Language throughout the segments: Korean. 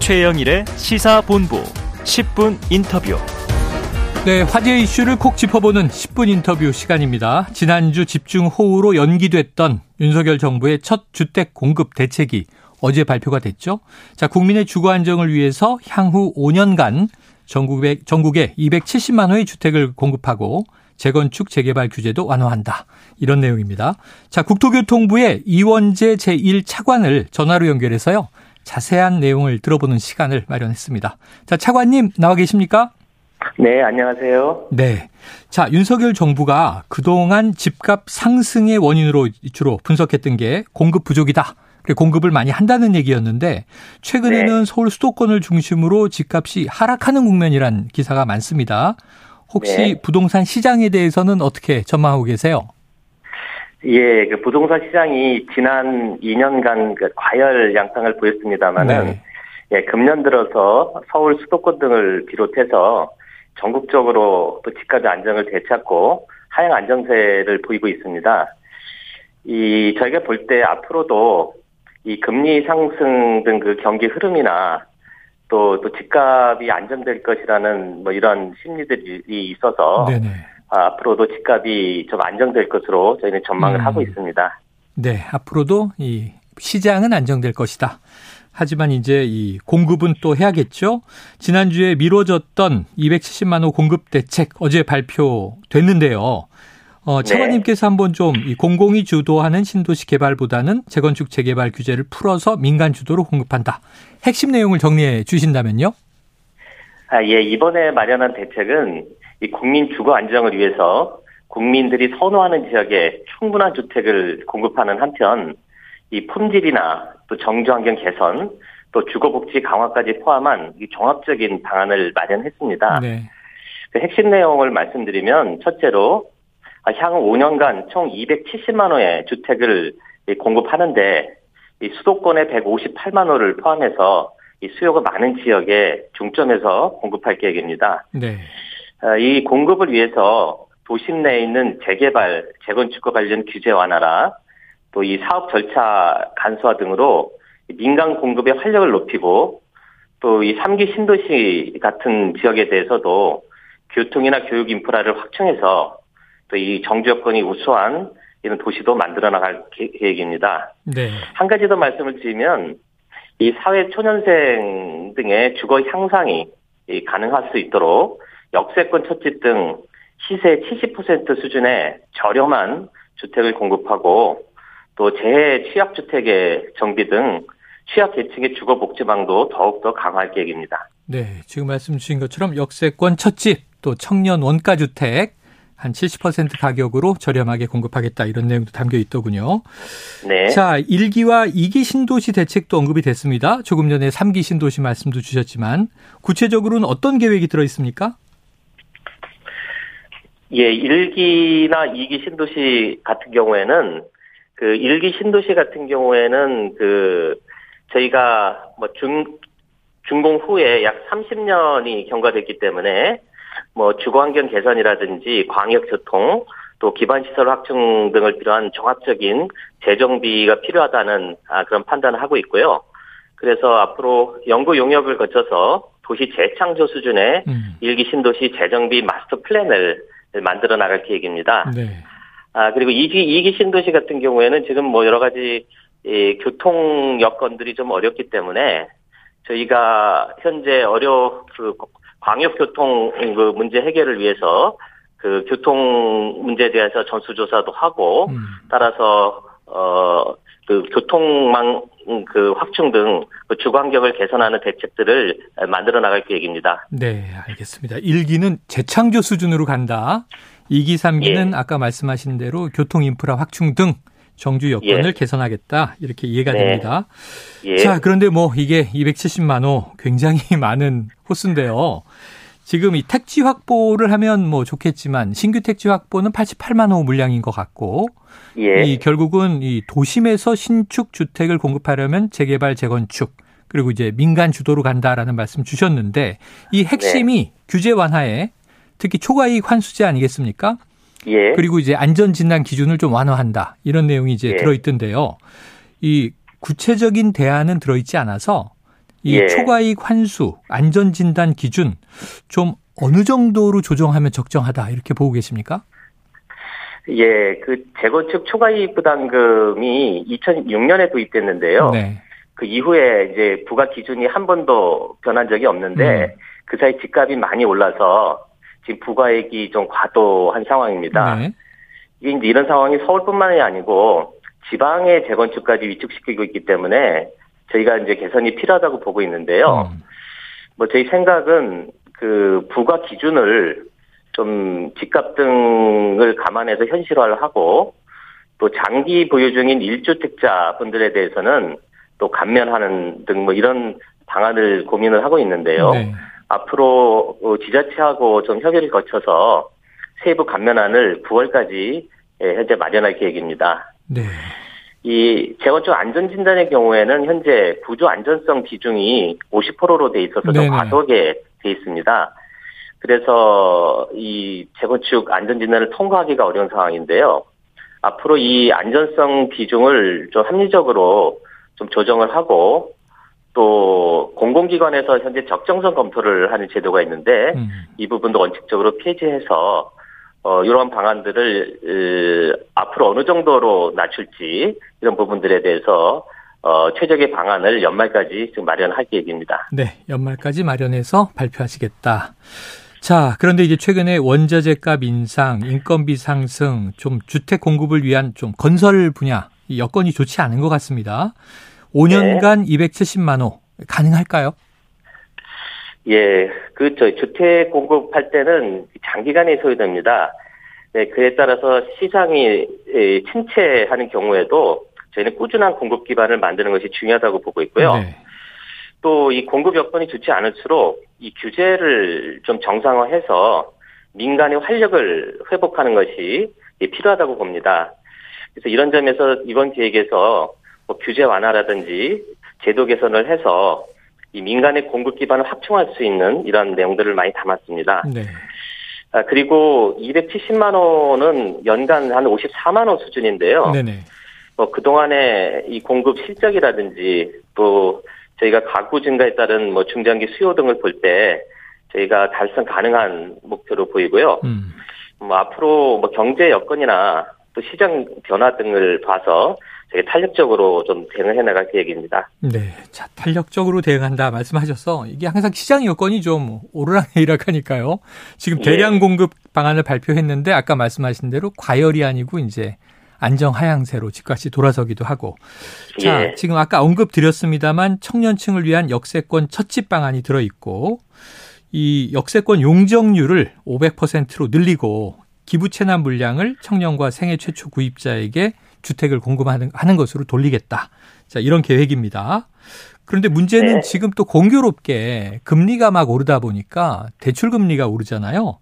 최영일의 시사본부 10분 인터뷰. 네, 화제 이슈를 콕 짚어보는 10분 인터뷰 시간입니다. 지난주 집중 호우로 연기됐던 윤석열 정부의 첫 주택 공급 대책이 어제 발표가 됐죠. 자, 국민의 주거 안정을 위해서 향후 5년간 전국에, 전국에 270만 호의 주택을 공급하고 재건축 재개발 규제도 완화한다. 이런 내용입니다. 자, 국토교통부의 이원재 제1차관을 전화로 연결해서요. 자세한 내용을 들어보는 시간을 마련했습니다. 자, 차관님 나와 계십니까? 네, 안녕하세요. 네. 자, 윤석열 정부가 그동안 집값 상승의 원인으로 주로 분석했던 게 공급 부족이다. 공급을 많이 한다는 얘기였는데 최근에는 네. 서울 수도권을 중심으로 집값이 하락하는 국면이란 기사가 많습니다. 혹시 네. 부동산 시장에 대해서는 어떻게 전망하고 계세요? 예, 그 부동산 시장이 지난 2년간 그 과열 양상을 보였습니다만은 네. 예, 금년 들어서 서울 수도권 등을 비롯해서 전국적으로 또 집값의 안정을 되찾고 하향 안정세를 보이고 있습니다. 이 저희가 볼 때 앞으로도 이 금리 상승 등 그 경기 흐름이나 또, 또 집값이 안정될 것이라는 뭐 이런 심리들이 있어서 네네. 아, 앞으로도 집값이 좀 안정될 것으로 저희는 전망을 음. 하고 있습니다. 네, 앞으로도 이 시장은 안정될 것이다. 하지만 이제 이 공급은 또 해야겠죠. 지난주에 미뤄졌던 270만 호 공급 대책 어제 발표됐는데요. 어, 네. 차관님께서 한번 좀 이 공공이 주도하는 신도시 개발보다는 재건축 재개발 규제를 풀어서 민간 주도로 공급한다. 핵심 내용을 정리해 주신다면요. 아, 예, 이번에 마련한 대책은 이 국민 주거 안정을 위해서 국민들이 선호하는 지역에 충분한 주택을 공급하는 한편 이 품질이나 또 정주 환경 개선 또 주거 복지 강화까지 포함한 이 종합적인 방안을 마련했습니다. 네. 그 핵심 내용을 말씀드리면 첫째로 향후 5년간 총 270만 호의 주택을 공급하는데 이 수도권의 158만 호를 포함해서 이 수요가 많은 지역에 중점해서 공급할 계획입니다. 네. 어, 이 공급을 위해서 도심 내에 있는 재개발, 재건축과 관련 규제 완화라 또 이 사업 절차 간소화 등으로 민간 공급의 활력을 높이고 또 이 3기 신도시 같은 지역에 대해서도 교통이나 교육 인프라를 확충해서 또 이 정주 여건이 우수한 이런 도시도 만들어 나갈 계획입니다. 네. 한 가지 더 말씀을 드리면 이 사회 초년생 등의 주거 향상이 가능할 수 있도록 역세권 첫집 등 시세 70% 수준의 저렴한 주택을 공급하고 또 재해 취약 주택의 정비 등 취약 계층의 주거 복지망도 더욱더 강화할 계획입니다. 네, 지금 말씀 주신 것처럼 역세권 첫집 또 청년 원가 주택 한 70% 가격으로 저렴하게 공급하겠다 이런 내용도 담겨 있더군요. 네. 자, 1기와 2기 신도시 대책도 언급이 됐습니다. 조금 전에 3기 신도시 말씀도 주셨지만 구체적으로는 어떤 계획이 들어 있습니까? 예, 1기나 2기 신도시 같은 경우에는 그 1기 신도시 같은 경우에는 그 저희가 뭐 중, 준공 후에 약 30년이 경과됐기 때문에 뭐 주거 환경 개선이라든지 광역 교통 또 기반 시설 확충 등을 필요한 종합적인 재정비가 필요하다는 아, 그런 판단을 하고 있고요. 그래서 앞으로 연구 용역을 거쳐서 도시 재창조 수준의 음. 일기 신도시 재정비 마스터 플랜을 만들어 나갈 계획입니다. 네. 아, 그리고 2기, 2기 신도시 같은 경우에는 지금 뭐 여러 가지 이 교통 여건들이 좀 어렵기 때문에 저희가 현재 어려 그 광역교통 그 문제 해결을 위해서 그 교통 문제에 대해서 전수조사도 하고 음. 따라서 어 그 교통망 그 확충 등 그 주관경을 개선하는 대책들을 만들어 나갈 계획입니다. 네, 알겠습니다. 1기는 재창조 수준으로 간다. 2기, 3기는 예. 아까 말씀하신 대로 교통 인프라 확충 등 정주 여건을 예. 개선하겠다 이렇게 이해가 네. 됩니다. 예. 자 그런데 뭐 이게 270만 호 굉장히 많은 호수인데요. 지금 이 택지 확보를 하면 뭐 좋겠지만 신규 택지 확보는 88만 호 물량인 것 같고 예. 이 결국은 이 도심에서 신축 주택을 공급하려면 재개발 재건축 그리고 이제 민간 주도로 간다라는 말씀 주셨는데 이 핵심이 네. 규제 완화에 특히 초과이익 환수제 아니겠습니까? 예. 그리고 이제 안전 진단 기준을 좀 완화한다. 이런 내용이 이제 예. 들어 있던데요. 이 구체적인 대안은 들어 있지 않아서 이 예. 초과이익 환수, 안전진단 기준 좀 어느 정도로 조정하면 적정하다 이렇게 보고 계십니까? 예, 그 재건축 초과이익 부담금이 2006년에 도입됐는데요. 네. 그 이후에 이제 부과 기준이 한 번도 변한 적이 없는데 음. 그 사이 집값이 많이 올라서 지금 부과액이 좀 과도한 상황입니다. 네. 이게 이제 이런 상황이 서울뿐만이 아니고 지방의 재건축까지 위축시키고 있기 때문에 저희가 이제 개선이 필요하다고 보고 있는데요. 음. 뭐 저희 생각은 그 부과 기준을 좀 집값 등을 감안해서 현실화를 하고 또 장기 보유 중인 1주택자 분들에 대해서는 또 감면하는 등 뭐 이런 방안을 고민을 하고 있는데요. 네. 앞으로 어, 지자체하고 좀 협의를 거쳐서 세부 감면안을 9월까지 예, 현재 마련할 계획입니다. 네. 이 재건축 안전진단의 경우에는 현재 구조 안전성 비중이 50%로 돼 있어서 좀. 과도하게 돼 있습니다. 그래서 이 재건축 안전진단을 통과하기가 어려운 상황인데요. 앞으로 이 안전성 비중을 좀 합리적으로 좀 조정을 하고 또 공공기관에서 현재 적정성 검토를 하는 제도가 있는데 음. 이 부분도 원칙적으로 폐지해서 어, 이러한 방안들을 으, 앞으로 어느 정도로 낮출지 이런 부분들에 대해서 어, 최적의 방안을 연말까지 지금 마련할 계획입니다. 네, 연말까지 마련해서 발표하시겠다. 자, 그런데 이제 최근에 원자재 값 인상, 인건비 상승, 좀 주택 공급을 위한 좀 건설 분야 이 여건이 좋지 않은 것 같습니다. 5년간 270만 호 가능할까요? 예, 그, 저, 주택 공급할 때는 장기간이 소요됩니다. 네, 그에 따라서 시장이 에, 침체하는 경우에도 저희는 꾸준한 공급 기반을 만드는 것이 중요하다고 보고 있고요. 네. 또이 공급 여건이 좋지 않을수록 이 규제를 좀 정상화해서 민간의 활력을 회복하는 것이 예, 필요하다고 봅니다. 그래서 이런 점에서 이번 계획에서 뭐 규제 완화라든지 제도 개선을 해서 이 민간의 공급 기반을 확충할 수 있는 이런 내용들을 많이 담았습니다. 네. 아, 그리고 270만 원은 연간 한 54만 원 수준인데요. 네네. 뭐 그동안의 이 공급 실적이라든지 또 저희가 가구 증가에 따른 뭐 중장기 수요 등을 볼 때 저희가 달성 가능한 목표로 보이고요. 음. 뭐 앞으로 뭐 경제 여건이나 또 시장 변화 등을 봐서 저희 탄력적으로 좀 대응해 나갈 계획입니다. 네. 자, 탄력적으로 대응한다 말씀하셔서 이게 항상 시장 여건이 좀 오르락내리락하니까요. 지금 예. 대량 공급 방안을 발표했는데 아까 말씀하신 대로 과열이 아니고 이제 안정 하향세로 집값이 돌아서기도 하고. 자, 예. 지금 아까 언급 드렸습니다만 청년층을 위한 역세권 첫집 방안이 들어 있고 이 역세권 용적률을 500%로 늘리고 기부 체납 물량을 청년과 생애 최초 구입자에게 주택을 공급하는 하는 것으로 돌리겠다. 자, 이런 계획입니다. 그런데 문제는 네. 지금 또 공교롭게 금리가 막 오르다 보니까 대출 금리가 오르잖아요.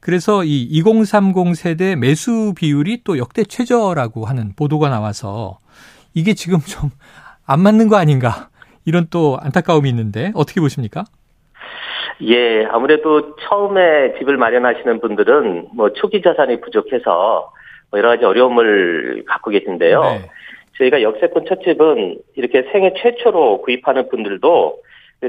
그래서 이 2030 세대 매수 비율이 또 역대 최저라고 하는 보도가 나와서 이게 지금 좀 안 맞는 거 아닌가 이런 또 안타까움이 있는데 어떻게 보십니까? 예, 아무래도 처음에 집을 마련하시는 분들은 뭐 초기 자산이 부족해서 뭐 여러 가지 어려움을 갖고 계신데요. 네. 저희가 역세권 첫 집은 이렇게 생애 최초로 구입하는 분들도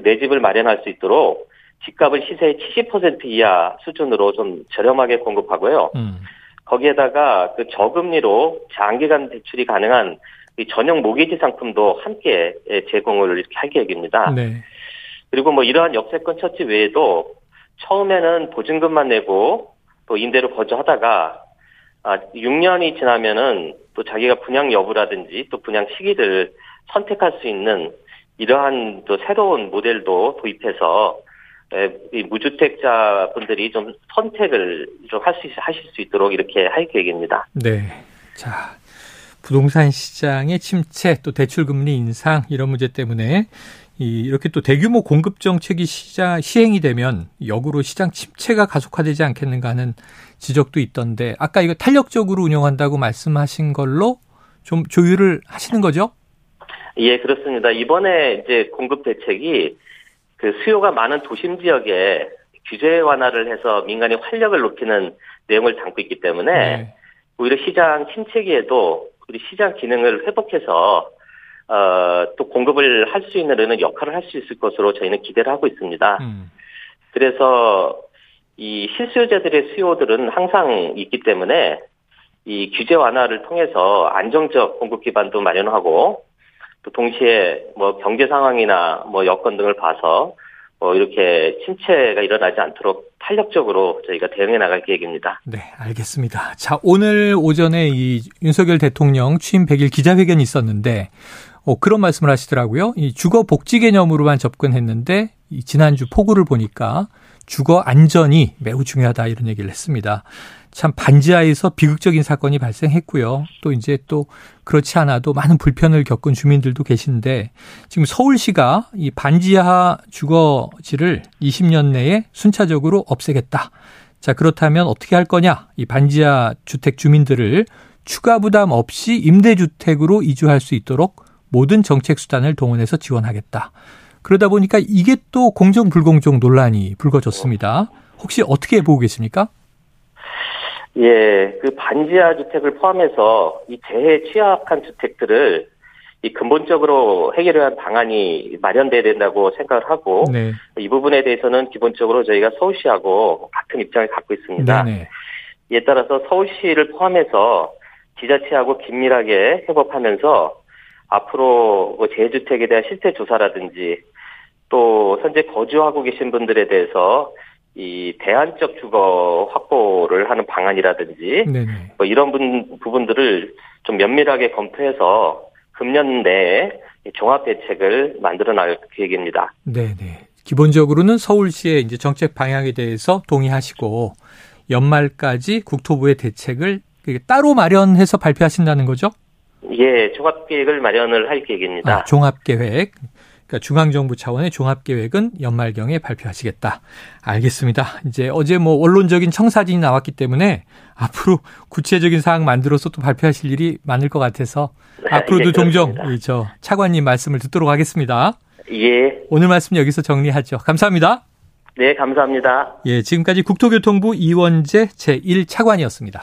내 집을 마련할 수 있도록 집값을 시세의 70% 이하 수준으로 좀 저렴하게 공급하고요. 음. 거기에다가 그 저금리로 장기간 대출이 가능한 이 전용 모기지 상품도 함께 예, 제공을 이렇게 할 계획입니다. 네. 그리고 뭐 이러한 역세권 처치 외에도 처음에는 보증금만 내고 또 임대로 거주하다가 아 6년이 지나면은 또 자기가 분양 여부라든지 또 분양 시기를 선택할 수 있는 이러한 또 새로운 모델도 도입해서 에, 이 무주택자 분들이 좀 선택을 좀 할 수 하실 수 있도록 이렇게 할 계획입니다. 네. 자, 부동산 시장의 침체 또 대출 금리 인상 이런 문제 때문에 이 이렇게 또 대규모 공급 정책이 시행이 되면 역으로 시장 침체가 가속화되지 않겠는가 하는 지적도 있던데 아까 이거 탄력적으로 운영한다고 말씀하신 걸로 좀 조율을 하시는 거죠? 예, 그렇습니다. 이번에 이제 공급 대책이 그 수요가 많은 도심 지역에 규제 완화를 해서 민간의 활력을 높이는 내용을 담고 있기 때문에 네. 오히려 시장 침체기에도 우리 시장 기능을 회복해서 어, 또 공급을 할 수 있는 역할을 할 수 있을 것으로 저희는 기대를 하고 있습니다. 음. 그래서 이 실수요자들의 수요들은 항상 있기 때문에 이 규제 완화를 통해서 안정적 공급 기반도 마련하고 또 동시에 뭐 경제 상황이나 뭐 여건 등을 봐서 뭐 이렇게 침체가 일어나지 않도록 탄력적으로 저희가 대응해 나갈 계획입니다. 네, 알겠습니다. 자, 오늘 오전에 이 윤석열 대통령 취임 100일 기자회견이 있었는데 어, 그런 말씀을 하시더라고요. 이 주거 복지 개념으로만 접근했는데 이 지난주 폭우를 보니까 주거 안전이 매우 중요하다 이런 얘기를 했습니다. 참 반지하에서 비극적인 사건이 발생했고요. 또 이제 또 그렇지 않아도 많은 불편을 겪은 주민들도 계신데 지금 서울시가 이 반지하 주거지를 20년 내에 순차적으로 없애겠다. 자, 그렇다면 어떻게 할 거냐? 이 반지하 주택 주민들을 추가 부담 없이 임대주택으로 이주할 수 있도록 모든 정책 수단을 동원해서 지원하겠다. 그러다 보니까 이게 또 공정 불공정 논란이 불거졌습니다. 혹시 어떻게 보고 계십니까? 예, 그 반지하 주택을 포함해서 이 재해 취약한 주택들을 이 근본적으로 해결한 방안이 마련돼야 된다고 생각을 하고 네. 이 부분에 대해서는 기본적으로 저희가 서울시하고 같은 입장을 갖고 있습니다. 네네. 이에 따라서 서울시를 포함해서 지자체하고 긴밀하게 협업하면서 앞으로 뭐 재주택에 대한 실태 조사라든지 또 현재 거주하고 계신 분들에 대해서 이 대안적 주거 확보를 하는 방안이라든지 네네. 뭐 이런 분, 부분들을 좀 면밀하게 검토해서 금년 내에 종합 대책을 만들어 나갈 계획입니다. 네 네. 기본적으로는 서울시의 이제 정책 방향에 대해서 동의하시고 연말까지 국토부의 대책을 따로 마련해서 발표하신다는 거죠? 예, 종합 계획을 마련을 할 계획입니다. 아, 종합 계획. 그러니까 중앙정부 차원의 종합계획은 연말경에 발표하시겠다. 알겠습니다. 이제 어제 뭐 원론적인 청사진이 나왔기 때문에 앞으로 구체적인 사항 만들어서 또 발표하실 일이 많을 것 같아서 네, 앞으로도 예, 종종 저 차관님 말씀을 듣도록 하겠습니다. 예. 오늘 말씀 여기서 정리하죠. 감사합니다. 네, 감사합니다. 예, 지금까지 국토교통부 이원재 제1차관이었습니다.